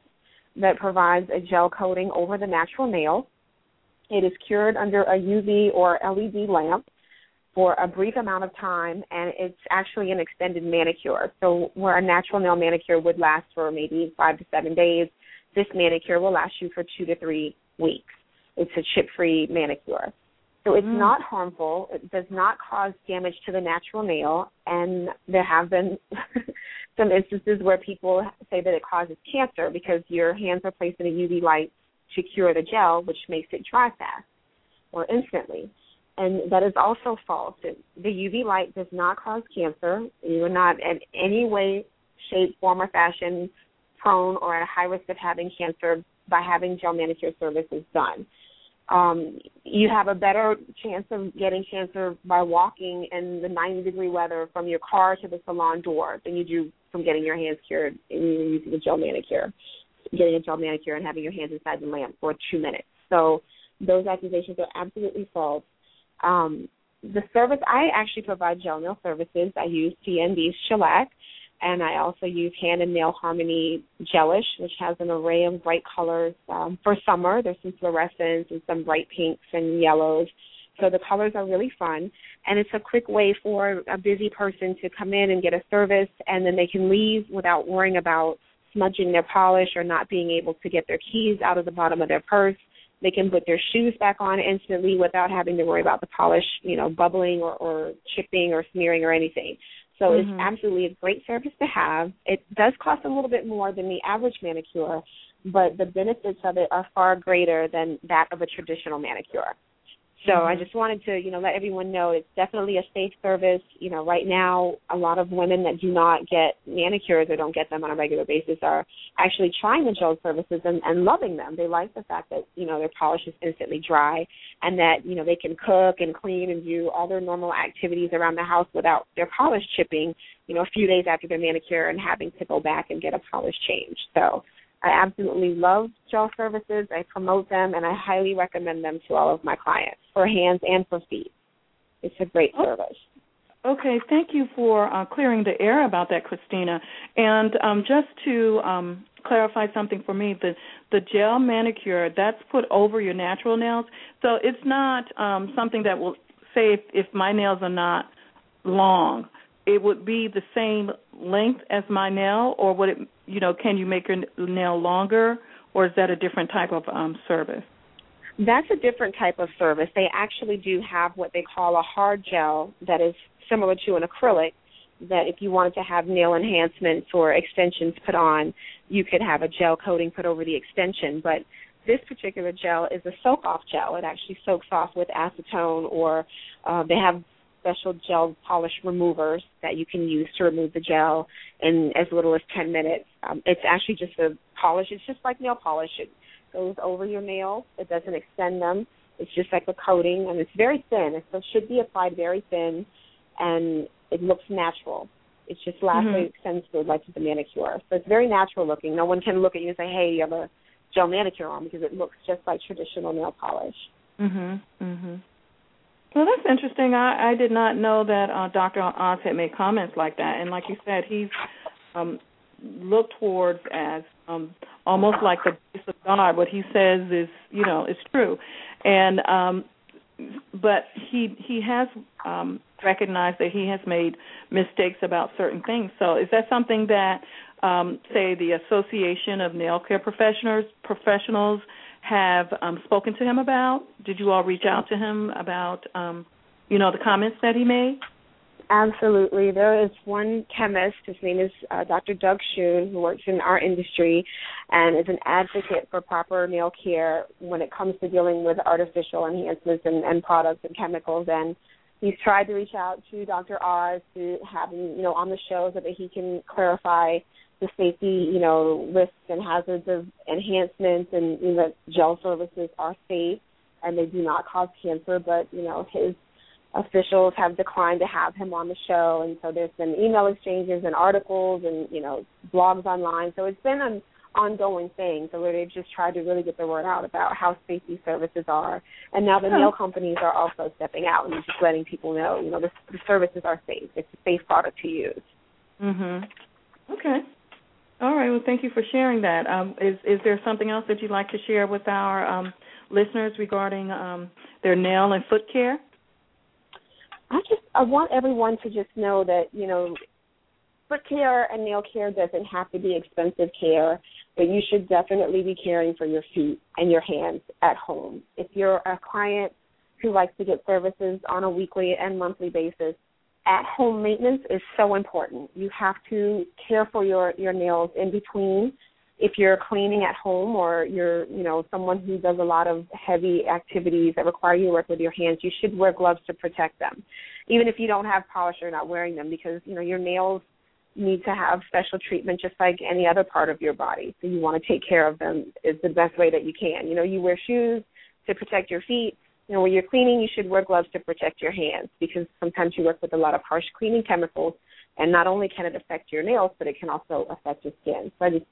that provides a gel coating over the natural nail. It is cured under a UV or LED lamp for a brief amount of time, and it's actually an extended manicure. So, where a natural nail manicure would last for maybe five to seven days, this manicure will last you for two to three weeks. It's a chip free manicure. So it's mm. not harmful. It does not cause damage to the natural nail. And there have been some instances where people say that it causes cancer because your hands are placed in a UV light to cure the gel, which makes it dry fast or instantly. And that is also false. The UV light does not cause cancer. You are not in any way, shape, form, or fashion prone or at a high risk of having cancer by having gel manicure services done um, you have a better chance of getting cancer by walking in the 90 degree weather from your car to the salon door than you do from getting your hands cured and using a gel manicure, getting a gel manicure and having your hands inside the lamp for two minutes. So those accusations are absolutely false. Um, the service I actually provide gel nail services. I use CND's shellac and I also use Hand and Nail Harmony Gelish, which has an array of bright colors. Um, for summer, there's some fluorescents and some bright pinks and yellows. So the colors are really fun, and it's a quick way for a busy person to come in and get a service, and then they can leave without worrying about smudging their polish or not being able to get their keys out of the bottom of their purse. They can put their shoes back on instantly without having to worry about the polish, you know, bubbling or, or chipping or smearing or anything. So mm-hmm. it's absolutely a great service to have. It does cost a little bit more than the average manicure, but the benefits of it are far greater than that of a traditional manicure. So. I just wanted to, you know, let everyone know it's definitely a safe service. You know, right now a lot of women that do not get manicures or don't get them on a regular basis are actually trying the gel services and, and loving them. They like the fact that, you know, their polish is instantly dry and that, you know, they can cook and clean and do all their normal activities around the house without their polish chipping, you know, a few days after their manicure and having to go back and get a polish change. So I absolutely love gel services. I promote them and I highly recommend them to all of my clients for hands and for feet. It's a great oh. service. Okay, thank you for uh, clearing the air about that, Christina. And um, just to um, clarify something for me, the the gel manicure that's put over your natural nails, so it's not um, something that will say if, if my nails are not long, it would be the same length as my nail, or would it you know, can you make your nail longer, or is that a different type of um, service? That's a different type of service. They actually do have what they call a hard gel that is similar to an acrylic. That if you wanted to have nail enhancements or extensions put on, you could have a gel coating put over the extension. But this particular gel is a soak off gel. It actually soaks off with acetone, or uh, they have special gel polish removers that you can use to remove the gel in as little as 10 minutes. Um, it's actually just a polish. It's just like nail polish. It goes over your nails. It doesn't extend them. It's just like a coating, and it's very thin. It should be applied very thin, and it looks natural. It's just lastly mm-hmm. extends to like the manicure. So it's very natural looking. No one can look at you and say, "Hey, you have a gel manicure on," because it looks just like traditional nail polish. Mm Mhm. Mm Mhm. Well, that's interesting. I I did not know that uh, Dr. Oz had made comments like that, and like you said, he's um looked towards as um almost like the voice of God. What he says is, you know, is true, and um but he he has um recognized that he has made mistakes about certain things. So, is that something that um, say the Association of Nail Care Professionals professionals have um, spoken to him about? Did you all reach out to him about um, you know the comments that he made? Absolutely. There is one chemist, his name is uh, Dr. Doug Schoon, who works in our industry and is an advocate for proper nail care when it comes to dealing with artificial enhancements and, and products and chemicals. And he's tried to reach out to Dr. Oz to have him, you know, on the show so that he can clarify the safety, you know, risks and hazards of enhancements and you know, that gel services are safe and they do not cause cancer, but, you know, his officials have declined to have him on the show and so there's been email exchanges and articles and, you know, blogs online. So it's been an ongoing thing. So where they've just tried to really get the word out about how safe these services are. And now the nail companies are also stepping out and just letting people know, you know, the, the services are safe. It's a safe product to use. Mhm. Okay. All right. Well, thank you for sharing that. Um, is is there something else that you'd like to share with our um, listeners regarding um, their nail and foot care? I just I want everyone to just know that you know foot care and nail care doesn't have to be expensive care, but you should definitely be caring for your feet and your hands at home. If you're a client who likes to get services on a weekly and monthly basis, at home maintenance is so important. You have to care for your your nails in between. If you're cleaning at home or you're, you know, someone who does a lot of heavy activities that require you to work with your hands, you should wear gloves to protect them. Even if you don't have polish or not wearing them because, you know, your nails need to have special treatment just like any other part of your body. So you want to take care of them is the best way that you can. You know, you wear shoes to protect your feet you know, when you're cleaning, you should wear gloves to protect your hands because sometimes you work with a lot of harsh cleaning chemicals, and not only can it affect your nails, but it can also affect your skin. So I just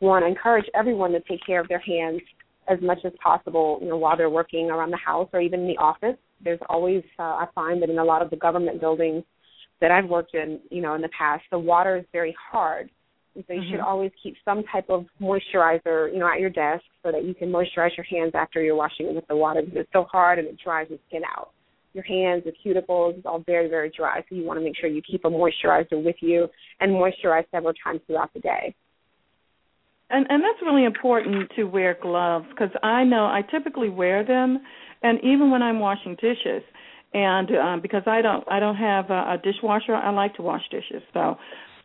want to encourage everyone to take care of their hands as much as possible, you know, while they're working around the house or even in the office. There's always, uh, I find that in a lot of the government buildings that I've worked in, you know, in the past, the water is very hard. And so you mm-hmm. should always keep some type of moisturizer, you know, at your desk so that you can moisturize your hands after you're washing them with the water because it's so hard and it dries your skin out. Your hands, the cuticles, it's all very, very dry. So you want to make sure you keep a moisturizer with you and moisturize several times throughout the day. And and that's really important to wear gloves because I know I typically wear them, and even when I'm washing dishes, and um, because I don't I don't have a, a dishwasher, I like to wash dishes. So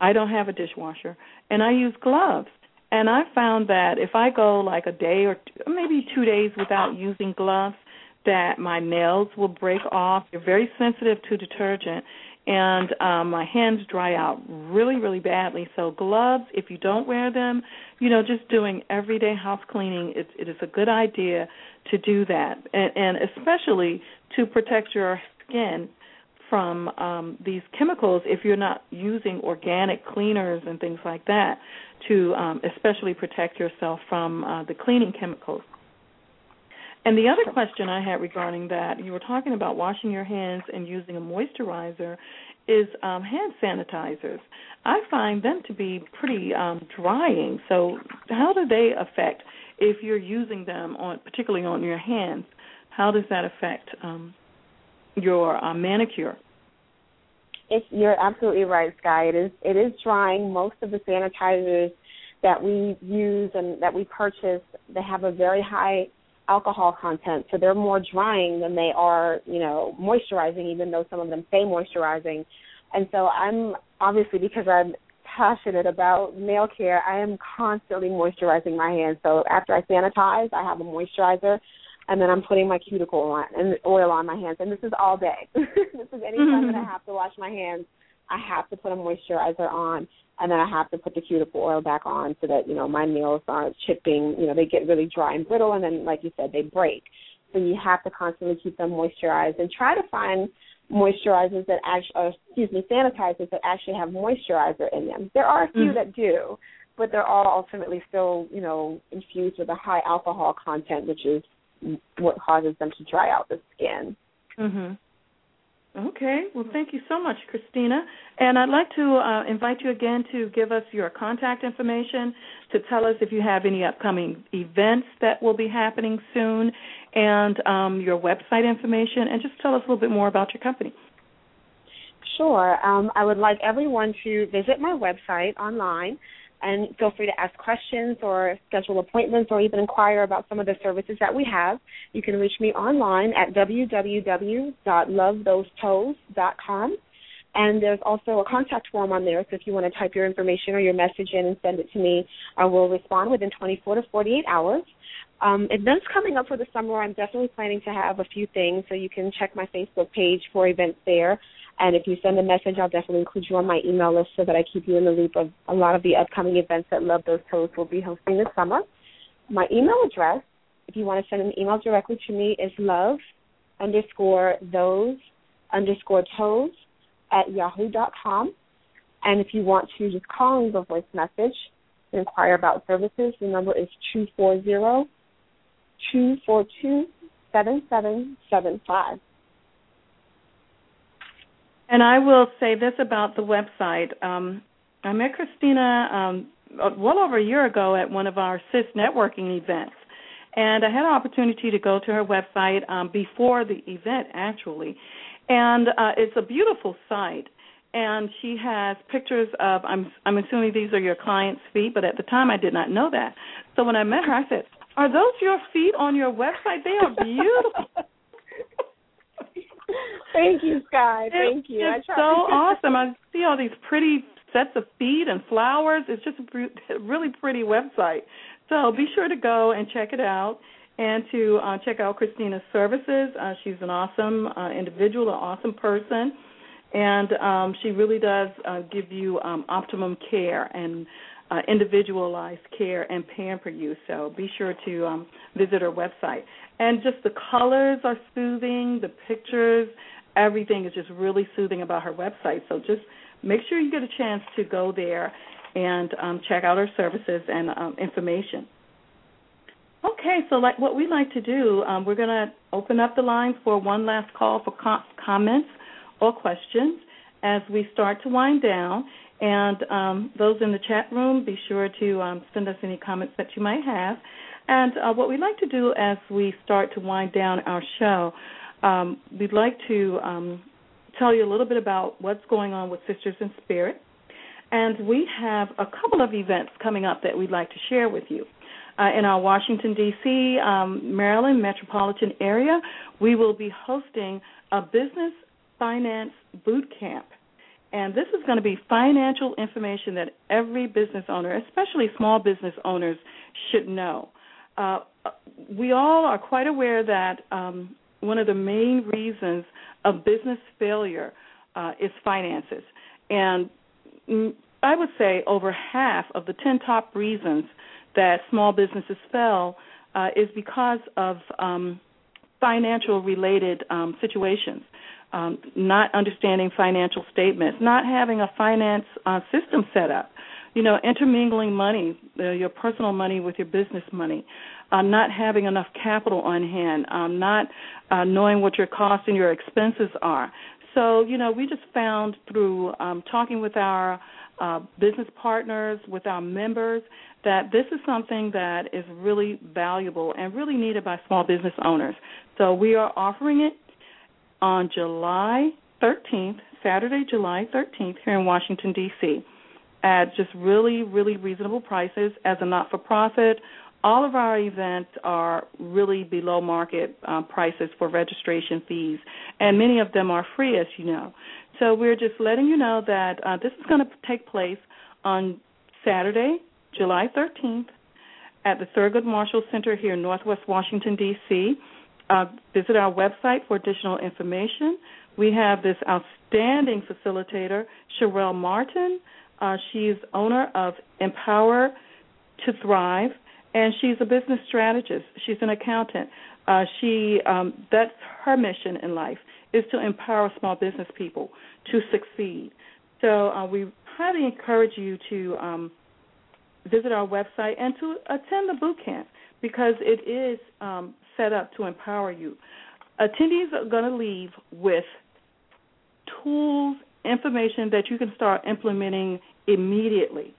I don't have a dishwasher, and I use gloves. And I found that if I go like a day or two, maybe two days without using gloves, that my nails will break off. They're very sensitive to detergent, and um, my hands dry out really, really badly. So gloves, if you don't wear them, you know, just doing everyday house cleaning, it, it is a good idea to do that, and, and especially to protect your skin from um, these chemicals if you're not using organic cleaners and things like that to um, especially protect yourself from uh, the cleaning chemicals. And the other question I had regarding that, you were talking about washing your hands and using a moisturizer, is um, hand sanitizers. I find them to be pretty um, drying. So, how do they affect if you're using them on, particularly on your hands? How does that affect um, your uh, manicure. If you're absolutely right, Sky. It is it is drying. Most of the sanitizers that we use and that we purchase, they have a very high alcohol content, so they're more drying than they are, you know, moisturizing. Even though some of them say moisturizing, and so I'm obviously because I'm passionate about nail care, I am constantly moisturizing my hands. So after I sanitize, I have a moisturizer and then I'm putting my cuticle on and oil on my hands. And this is all day. this is any time mm-hmm. that I mm-hmm. have to wash my hands. I have to put a moisturizer on and then I have to put the cuticle oil back on so that, you know, my nails aren't chipping, you know, they get really dry and brittle and then like you said, they break. So you have to constantly keep them moisturized and try to find moisturizers that actually, or excuse me, sanitizers that actually have moisturizer in them. There are a few mm-hmm. that do, but they're all ultimately still, you know, infused with a high alcohol content, which is what causes them to dry out the skin. Mhm. Okay. Well, thank you so much, Christina. And I'd like to uh, invite you again to give us your contact information, to tell us if you have any upcoming events that will be happening soon, and um, your website information, and just tell us a little bit more about your company. Sure. Um, I would like everyone to visit my website online and feel free to ask questions or schedule appointments or even inquire about some of the services that we have. You can reach me online at www.lovethosetoes.com. And there's also a contact form on there, so if you want to type your information or your message in and send it to me, I will respond within 24 to 48 hours. Um, events coming up for the summer, I'm definitely planning to have a few things, so you can check my Facebook page for events there. And if you send a message, I'll definitely include you on my email list so that I keep you in the loop of a lot of the upcoming events that Love Those Toes will be hosting this summer. My email address, if you want to send an email directly to me, is love underscore those underscore toes at yahoo.com. And if you want to just call me a voice message to inquire about services, the number is 240 242 7775. And I will say this about the website. Um, I met Christina um, well over a year ago at one of our SIS networking events. And I had an opportunity to go to her website um, before the event, actually. And uh, it's a beautiful site. And she has pictures of I'm I'm assuming these are your clients' feet, but at the time I did not know that. So when I met her, I said, "Are those your feet on your website? They are beautiful." Thank you, Sky. Thank you. It's so awesome. I see all these pretty sets of feet and flowers. It's just a really pretty website. So be sure to go and check it out and to uh, check out Christina's services. Uh, she's an awesome uh, individual, an awesome person, and um, she really does uh, give you um, optimum care and uh, individualized care and pamper you. So be sure to um, visit her website. And just the colors are soothing, the pictures, everything is just really soothing about her website. So just make sure you get a chance to go there and um, check out her services and um, information. Okay, so like what we like to do, um, we're going to open up the line for one last call for co- comments or questions as we start to wind down. And um, those in the chat room, be sure to um, send us any comments that you might have. And uh, what we'd like to do as we start to wind down our show, um, we'd like to um, tell you a little bit about what's going on with Sisters in Spirit. And we have a couple of events coming up that we'd like to share with you. Uh, in our Washington, D.C., um, Maryland metropolitan area, we will be hosting a business finance boot camp. And this is going to be financial information that every business owner, especially small business owners, should know. Uh, we all are quite aware that um, one of the main reasons of business failure uh, is finances. And I would say over half of the 10 top reasons that small businesses fail uh, is because of um, financial related um, situations. Um, not understanding financial statements, not having a finance uh, system set up, you know, intermingling money, uh, your personal money with your business money, uh, not having enough capital on hand, um, not uh, knowing what your costs and your expenses are. So, you know, we just found through um, talking with our uh, business partners, with our members, that this is something that is really valuable and really needed by small business owners. So we are offering it on July 13th, Saturday, July 13th, here in Washington, D.C at just really, really reasonable prices as a not for profit. All of our events are really below market uh, prices for registration fees, and many of them are free, as you know. So we're just letting you know that uh, this is going to take place on Saturday, July 13th, at the Thurgood Marshall Center here in Northwest Washington, D.C. Uh, visit our website for additional information. We have this outstanding facilitator, Sherelle Martin. Uh, she's owner of Empower to Thrive, and she's a business strategist. She's an accountant. Uh, she um, that's her mission in life is to empower small business people to succeed. So uh, we highly encourage you to um, visit our website and to attend the boot camp because it is um, set up to empower you. Attendees are going to leave with tools, information that you can start implementing immediately.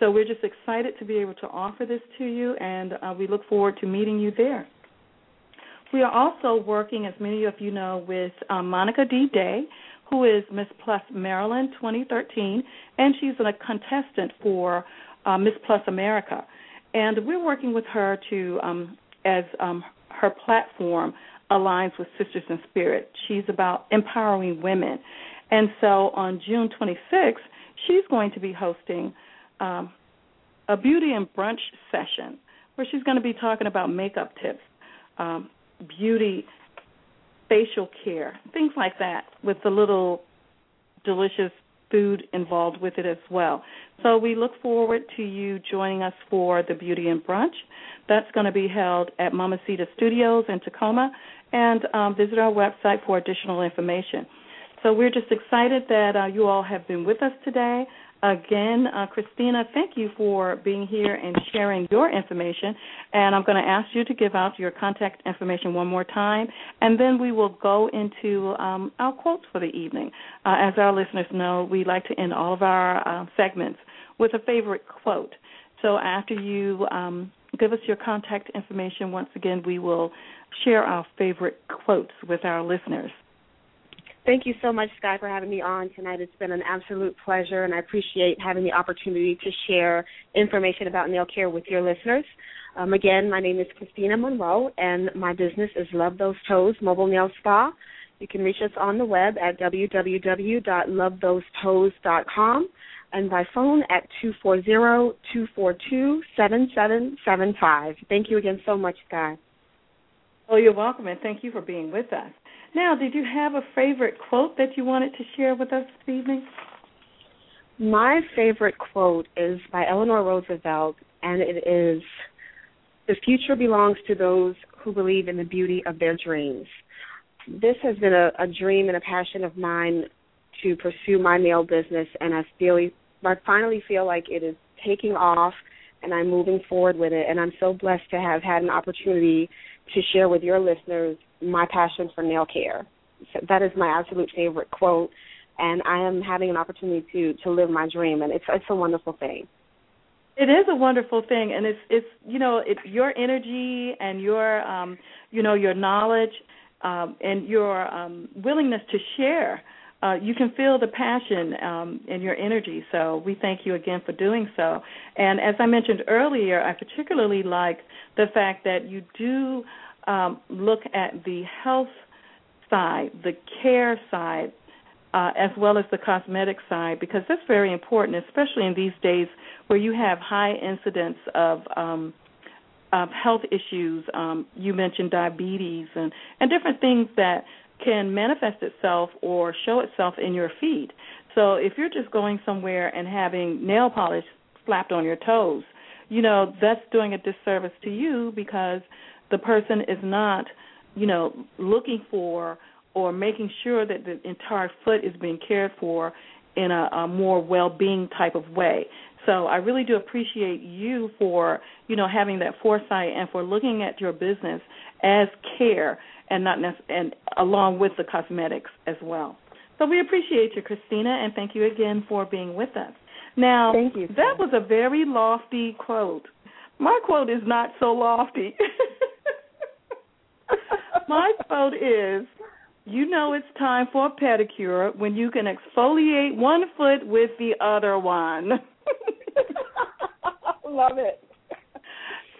So we're just excited to be able to offer this to you, and uh, we look forward to meeting you there. We are also working, as many of you know, with um, Monica D. Day, who is Miss Plus Maryland 2013, and she's a contestant for uh, Miss Plus America. And we're working with her to, um, as um, her platform aligns with Sisters in Spirit. She's about empowering women. And so on June 26th, she's going to be hosting um, a beauty and brunch session where she's going to be talking about makeup tips, um, beauty, facial care, things like that, with the little delicious food involved with it as well. So we look forward to you joining us for the Beauty and Brunch. That's going to be held at Mamacita Studios in Takoma, and um, visit our website for additional information. So we're just excited that uh, you all have been with us today. Again, uh, Christina, thank you for being here and sharing your information. And I'm going to ask you to give out your contact information one more time, and then we will go into um, our quotes for the evening. Uh, as our listeners know, we like to end all of our uh, segments with a favorite quote. So after you um, give us your contact information, once again, we will share our favorite quotes with our listeners. Thank you so much, Sky, for having me on tonight. It's been an absolute pleasure, and I appreciate having the opportunity to share information about nail care with your listeners. Um, again, my name is Christina Monroe, and my business is Love Those Toes Mobile Nail Spa. You can reach us on the web at www.lovethosetoes.com and by phone at 240-242-7775. Thank you again so much, Sky. Oh, you're welcome, and thank you for being with us. Now, did you have a favorite quote that you wanted to share with us this evening? My favorite quote is by Eleanor Roosevelt, and it is The future belongs to those who believe in the beauty of their dreams. This has been a, a dream and a passion of mine to pursue my nail business, and I feel I finally feel like it is taking off, and I'm moving forward with it. And I'm so blessed to have had an opportunity to share with your listeners my passion for nail care. So that is my absolute favorite quote, and I am having an opportunity to to live my dream, and it's it's a wonderful thing. It is a wonderful thing, and it's it's you know it, your energy and your um, you know your knowledge um, and your um, willingness to share. Uh, you can feel the passion um, in your energy. So we thank you again for doing so. And as I mentioned earlier, I particularly like the fact that you do um, look at the health side, the care side, uh, as well as the cosmetic side, because that's very important, especially in these days where you have high incidence of um, of health issues. Um, you mentioned diabetes and and different things that can manifest itself or show itself in your feet. So if you're just going somewhere and having nail polish slapped on your toes, you know that's doing a disservice to you because the person is not, you know, looking for or making sure that the entire foot is being cared for in a, a more well-being type of way. So I really do appreciate you for, you know, having that foresight and for looking at your business as care and not nec- and along with the cosmetics as well. So we appreciate you, Christina, and thank you again for being with us. Now, thank you. that was a very lofty quote. My quote is not so lofty. My quote is you know it's time for a pedicure when you can exfoliate one foot with the other one. Love it.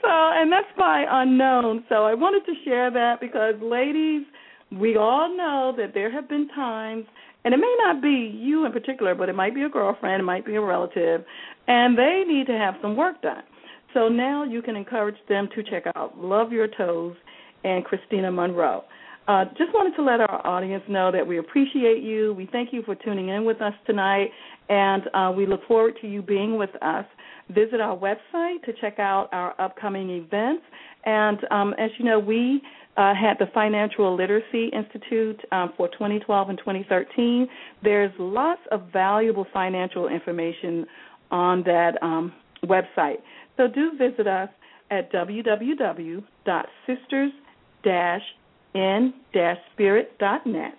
So, and that's by unknown. So I wanted to share that because, ladies, we all know that there have been times, and it may not be you in particular, but it might be a girlfriend, it might be a relative, and they need to have some work done. So now you can encourage them to check out Love Your Toes and Christina Monroe. uh, just wanted to let our audience know that we appreciate you. We thank you for tuning in with us tonight, and uh, we look forward to you being with us. Visit our website to check out our upcoming events. And um, as you know, we uh, had the Financial Literacy Institute um, for 2012 and 2013. There's lots of valuable financial information on that um, website. So do visit us at www.sisters-in-spirit.net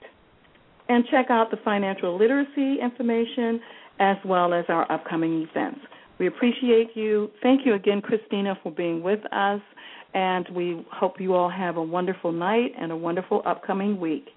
and check out the financial literacy information as well as our upcoming events. We appreciate you. Thank you again, Christina, for being with us, and we hope you all have a wonderful night and a wonderful upcoming week.